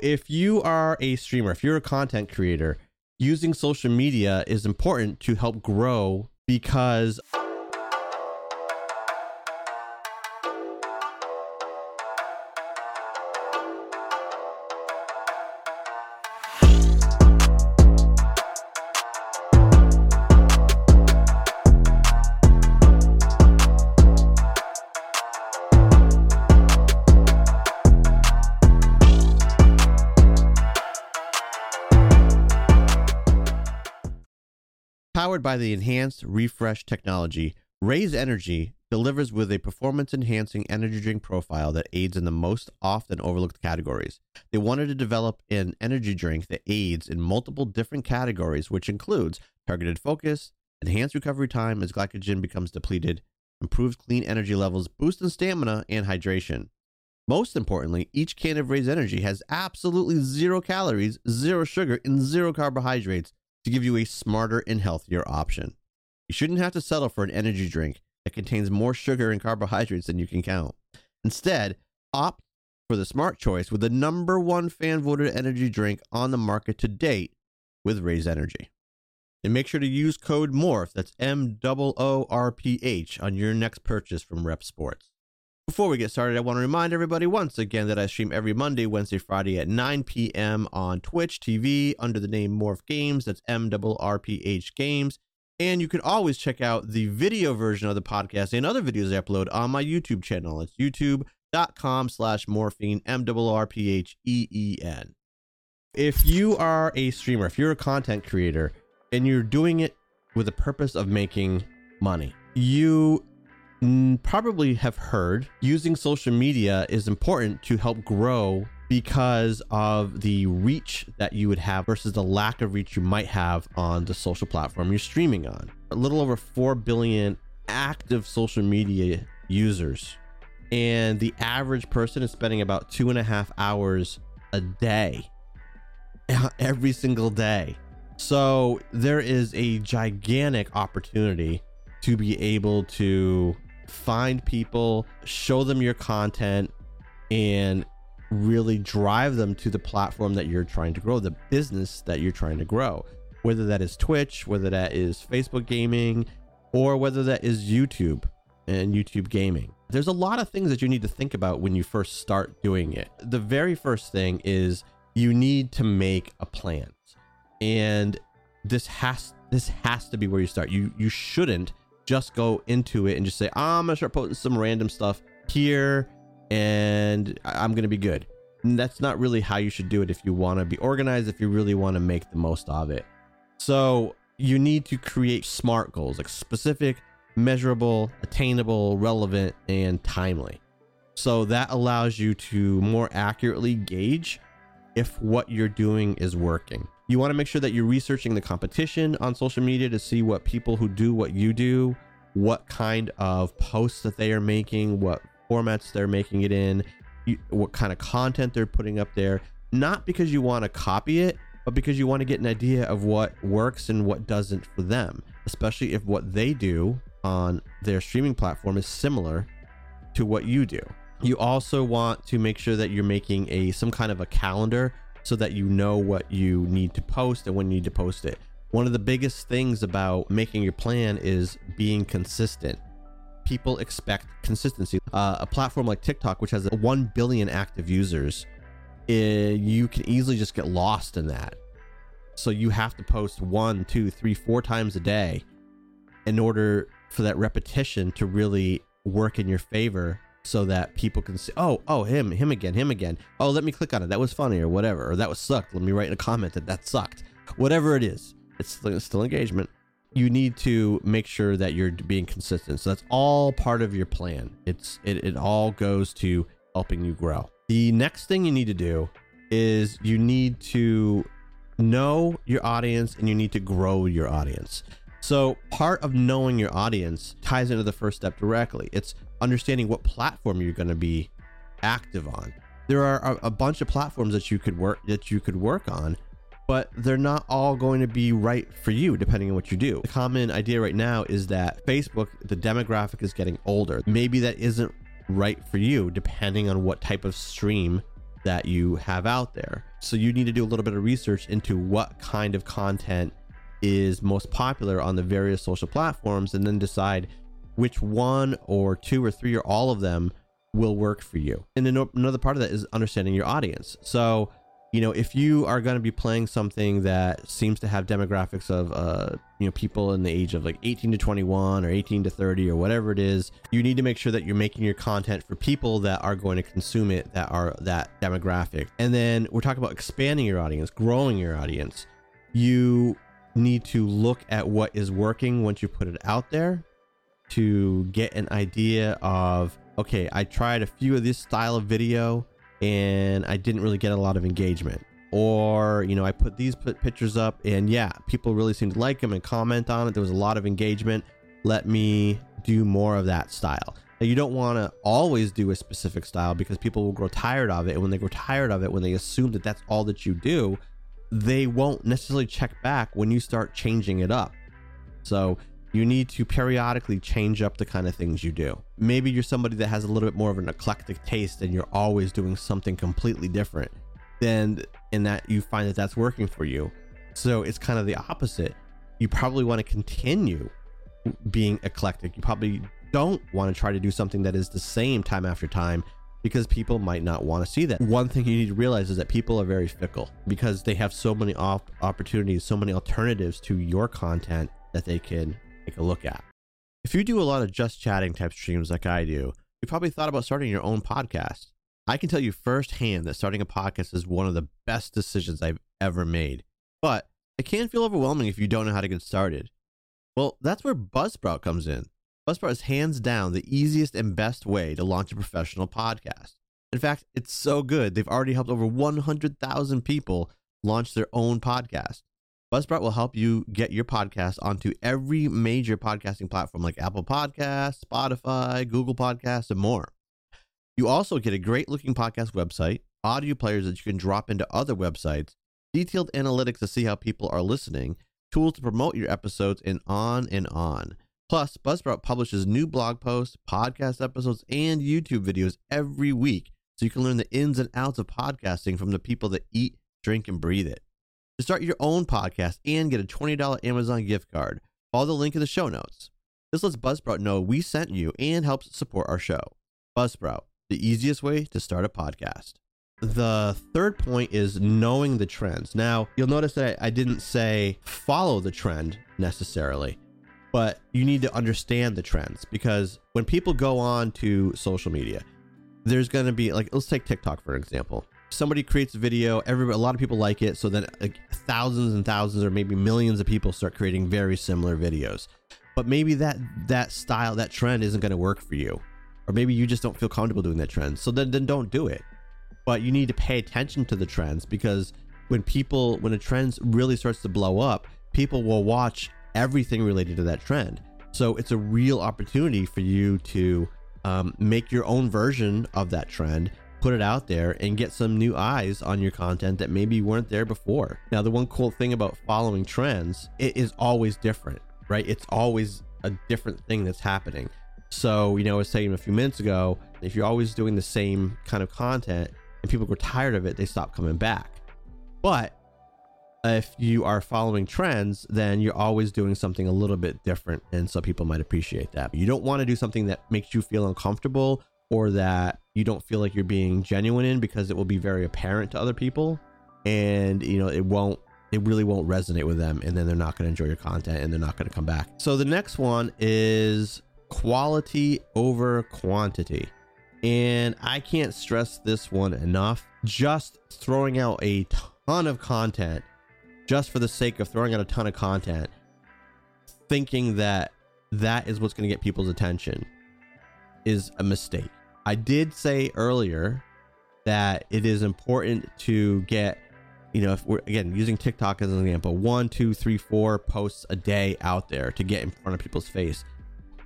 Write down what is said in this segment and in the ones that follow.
If you are a streamer, if you're a content creator, using social media is important to help grow because Powered by the enhanced refresh technology, Raze Energy delivers with a performance enhancing energy drink profile that aids in the most often overlooked categories. They wanted to develop an energy drink that aids in multiple different categories, which includes targeted focus, enhanced recovery time as glycogen becomes depleted, improves clean energy levels, boosts in stamina, and hydration. Most importantly, each can of Raze Energy has absolutely zero calories, zero sugar, and zero carbohydrates to give you a smarter and healthier option. You shouldn't have to settle for an energy drink that contains more sugar and carbohydrates than you can count. Instead, opt for the smart choice with the number one fan voted energy drink on the market to date with Raze Energy. And make sure to use code MOORPH, that's M O O R P H, on your next purchase from REPP Sports. Before we get started, I want to remind everybody once again that I stream every Monday, Wednesday, Friday at 9 p.m. on Twitch TV under the name Moorph Games. That's M R P H Games. And you can always check out the video version of the podcast and other videos I upload on my YouTube channel. It's youtube.com slash morphine, M R P H E E N. If you are a streamer, if you're a content creator, and you're doing it with the purpose of making money, you Mm, probably have heard using social media is important to help grow because of the reach that you would have versus the lack of reach you might have on the social platform you're streaming on. A little over 4 billion active social media users, and the average person is spending about two and a half hours a day every single day. So there is a gigantic opportunity to be able to find people, show them your content, and really drive them to the platform that you're trying to grow, the business that you're trying to grow. Whether that is Twitch, whether that is Facebook gaming, or whether that is YouTube and YouTube gaming. There's a lot of things that you need to think about when you first start doing it. The very first thing is you need to make a plan. And this has this has to be where you start. You you shouldn't just go into it and just say, I'm gonna start posting some random stuff here and I'm gonna be good. And that's not really how you should do it if you want to be organized, if you really want to make the most of it. So you need to create smart goals, like specific, measurable, attainable, relevant, and timely. So that allows you to more accurately gauge if what you're doing is working. You want to make sure that you're researching the competition on social media to see what people who do what you do, what kind of posts that they are making, what formats they're making it in, what kind of content they're putting up there. Not because you want to copy it, but because you want to get an idea of what works and what doesn't for them, especially if what they do on their streaming platform is similar to what you do. You also want to make sure that you're making a some kind of a calendar so that you know what you need to post and when you need to post it. One of the biggest things about making your plan is being consistent. People expect consistency. Uh, a platform like TikTok, which has 1 billion active users, it, eh, you can easily just get lost in that. So you have to post one, two, three, four times a day in order for that repetition to really work in your favor so that people can see, oh, oh, him, him again, him again. Oh, let me click on it. That was funny or whatever. Or that was sucked. Let me write in a comment that that sucked. Whatever it is, it's still engagement. You need to make sure that you're being consistent. So that's all part of your plan. It's it, it all goes to helping you grow. The next thing you need to do is you need to know your audience and you need to grow your audience. So part of knowing your audience ties into the first step directly. It's understanding what platform you're going to be active on. There are a, a, bunch of platforms that you could work that you could work on, but they're not all going to be right for you depending on what you do. The common idea right now is that Facebook, the demographic is getting older. Maybe that isn't right for you depending on what type of stream that you have out there. So you need to do a little bit of research into what kind of content is most popular on the various social platforms and then decide which one or two or three or all of them will work for you. And another part of that is understanding your audience. So, you know, if you are going to be playing something that seems to have demographics of, uh, you know, people in the age of like 18 to 21 or 18 to 30 or whatever it is, you need to make sure that you're making your content for people that are going to consume it that are that demographic. And then we're talking about expanding your audience, growing your audience. You need to look at what is working once you put it out there to get an idea of okay, I tried a few of this style of video and I didn't really get a lot of engagement. Or, you know, I put these pictures up and yeah, people really seemed to like them and comment on it. There was a lot of engagement. Let me do more of that style. Now, you don't want to always do a specific style because people will grow tired of it. And when they grow tired of it, when they assume that that's all that you do, they won't necessarily check back when you start changing it up. So you need to periodically change up the kind of things you do. Maybe you're somebody that has a little bit more of an eclectic taste and you're always doing something completely different. Then, in that, you find that that's working for you. So it's kind of the opposite. You probably want to continue being eclectic. You probably don't want to try to do something that is the same time after time because people might not want to see that. One thing you need to realize is that people are very fickle because they have so many op- opportunities, so many alternatives to your content that they can take a look at. If you do a lot of just chatting type streams like I do, you probably thought about starting your own podcast. I can tell you firsthand that starting a podcast is one of the best decisions I've ever made. But it can feel overwhelming if you don't know how to get started. Well, that's where Buzzsprout comes in. Buzzsprout is hands down the easiest and best way to launch a professional podcast. In fact, it's so good, they've already helped over 100,000 people launch their own podcast. Buzzsprout will help you get your podcast onto every major podcasting platform like Apple Podcasts, Spotify, Google Podcasts, and more. You also get a great looking podcast website, audio players that you can drop into other websites, detailed analytics to see how people are listening, tools to promote your episodes, and on and on. Plus, Buzzsprout publishes new blog posts, podcast episodes, and YouTube videos every week so you can learn the ins and outs of podcasting from the people that eat, drink, and breathe it. To start your own podcast and get a $20 Amazon gift card, follow the link in the show notes. This lets Buzzsprout know we sent you and helps support our show. Buzzsprout, the easiest way to start a podcast. The third point is knowing the trends. Now, you'll notice that I didn't say follow the trend necessarily, but you need to understand the trends because when people go on to social media, there's going to be like, let's take TikTok for example. Somebody creates a video every a lot of people like it so then like thousands and thousands or maybe millions of people start creating very similar videos. But maybe that that style that trend isn't going to work for you. Or maybe you just don't feel comfortable doing that trend. So then then don't do it. But you need to pay attention to the trends because when people when a trend really starts to blow up people will watch everything related to that trend so it's a real opportunity for you to um, make your own version of that trend put it out there and get some new eyes on your content that maybe weren't there before. Now, the one cool thing about following trends, it is always different, right? It's always a different thing that's happening. So, you know, I was saying a few minutes ago, if you're always doing the same kind of content and people get tired of it, they stop coming back. But if you are following trends, then you're always doing something a little bit different. And some people might appreciate that. You don't want to do something that makes you feel uncomfortable or that you don't feel like you're being genuine in because it will be very apparent to other people and you know it won't it really won't resonate with them and then they're not going to enjoy your content and they're not going to come back so the next one is quality over quantity and i can't stress this one enough just throwing out a ton of content just for the sake of throwing out a ton of content thinking that that is what's going to get people's attention is a mistake I did say earlier that it is important to get, you know, if we're again using TikTok as an example, one, two, three, four posts a day out there to get in front of people's face.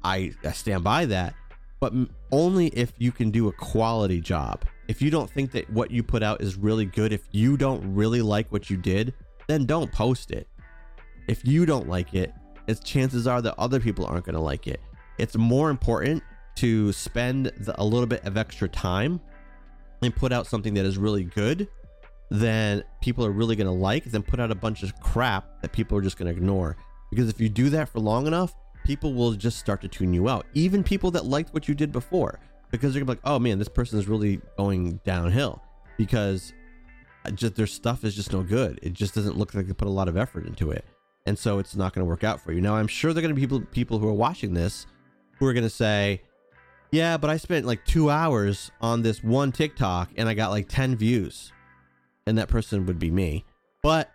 I, I stand by that, but only if you can do a quality job. If you don't think that what you put out is really good, if you don't really like what you did, then don't post it. If you don't like it, it's chances are that other people aren't going to like it. It's more important to spend the, a little bit of extra time and put out something that is really good than people are really going to like, then put out a bunch of crap that people are just going to ignore. Because if you do that for long enough, people will just start to tune you out. Even people that liked what you did before, because they're gonna be like, oh man, this person is really going downhill because just their stuff is just no good. It just doesn't look like they put a lot of effort into it. And so it's not going to work out for you. Now, I'm sure there are going to be people, people who are watching this who are going to say, yeah, but I spent like two hours on this one TikTok and I got like 10 views and that person would be me. But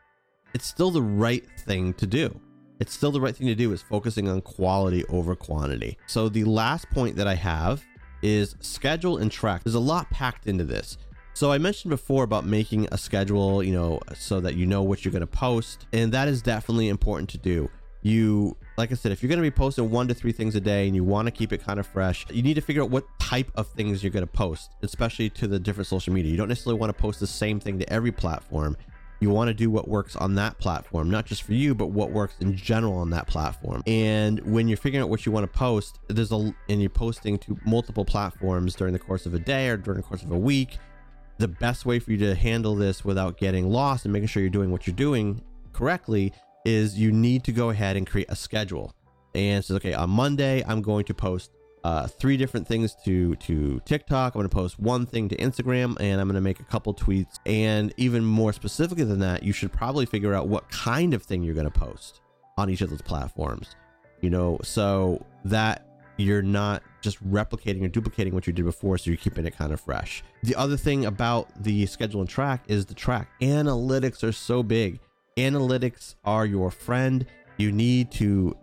it's still the right thing to do. It's still the right thing to do is focusing on quality over quantity. So the last point that I have is schedule and track. There's a lot packed into this. So I mentioned before about making a schedule, you know, so that you know what you're going to post, and that is definitely important to do. You, like I said, if you're going to be posting one to three things a day and you want to keep it kind of fresh, you need to figure out what type of things you're going to post, especially to the different social media. You don't necessarily want to post the same thing to every platform. You want to do what works on that platform, not just for you, but what works in general on that platform. And when you're figuring out what you want to post, there's a and you're posting to multiple platforms during the course of a day or during the course of a week. The best way for you to handle this without getting lost and making sure you're doing what you're doing correctly is you need to go ahead and create a schedule. And says, okay, on Monday, I'm going to post uh, three different things to to TikTok. I'm going to post one thing to Instagram, and I'm going to make a couple tweets. And even more specifically than that, you should probably figure out what kind of thing you're going to post on each of those platforms. You know, so that you're not just replicating or duplicating what you did before, so you're keeping it kind of fresh. The other thing about the schedule and track is the track. Analytics are so big. Analytics are your friend. You need to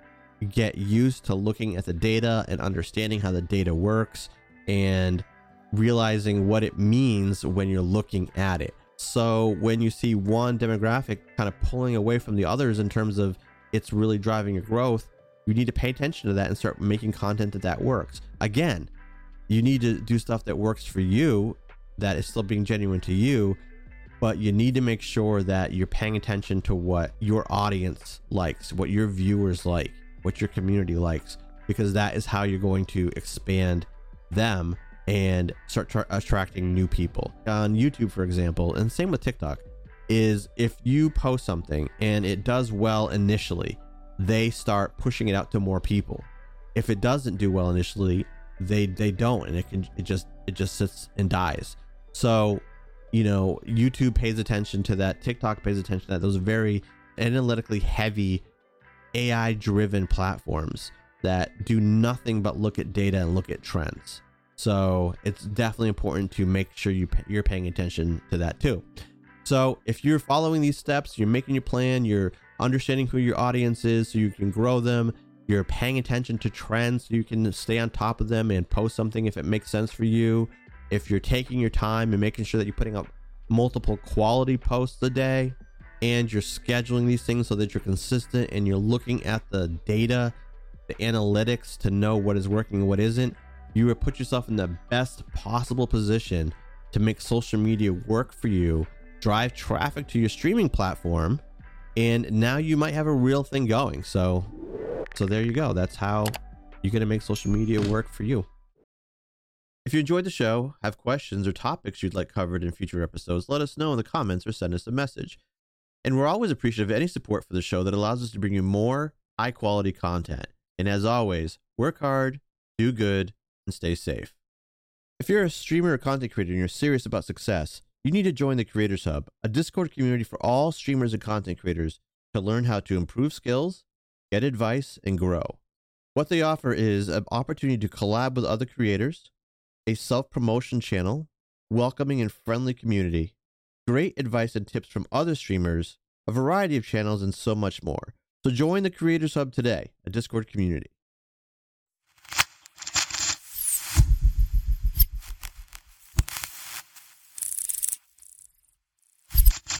get used to looking at the data and understanding how the data works and realizing what it means when you're looking at it. So when you see one demographic kind of pulling away from the others in terms of it's really driving your growth, you need to pay attention to that and start making content that that works. Again, you need to do stuff that works for you that is still being genuine to you, but you need to make sure that you're paying attention to what your audience likes, what your viewers like what your community likes, because that is how you're going to expand them and start tra- attracting new people. On YouTube, for example, and same with TikTok, is if you post something and it does well initially, they start pushing it out to more people. If it doesn't do well initially, they they don't, and it can it just it just sits and dies. So, you know, YouTube pays attention to that. TikTok pays attention to that. Those very analytically heavy AI driven platforms that do nothing but look at data and look at trends. So it's definitely important to make sure you you're paying attention to that too. So if you're following these steps, you're making your plan, you're understanding who your audience is so you can grow them, you're paying attention to trends so you can stay on top of them and post something if it makes sense for you. If you're taking your time and making sure that you're putting up multiple quality posts a day, and you're scheduling these things so that you're consistent and you're looking at the data, the analytics to know what is working and what isn't, you would put yourself in the best possible position to make social media work for you, drive traffic to your streaming platform, and now you might have a real thing going. So, so there you go. That's how you're going to make social media work for you. If you enjoyed the show, have questions or topics you'd like covered in future episodes, let us know in the comments or send us a message. And we're always appreciative of any support for the show that allows us to bring you more high quality content. And as always, work hard, do good, and stay safe. If you're a streamer or content creator and you're serious about success, you need to join the Creators Hub, a Discord community for all streamers and content creators to learn how to improve skills, get advice, and grow. What they offer is an opportunity to collab with other creators, a self promotion channel, welcoming and friendly community, great advice and tips from other streamers, a variety of channels, and so much more. So join the Creators Hub today, a Discord community.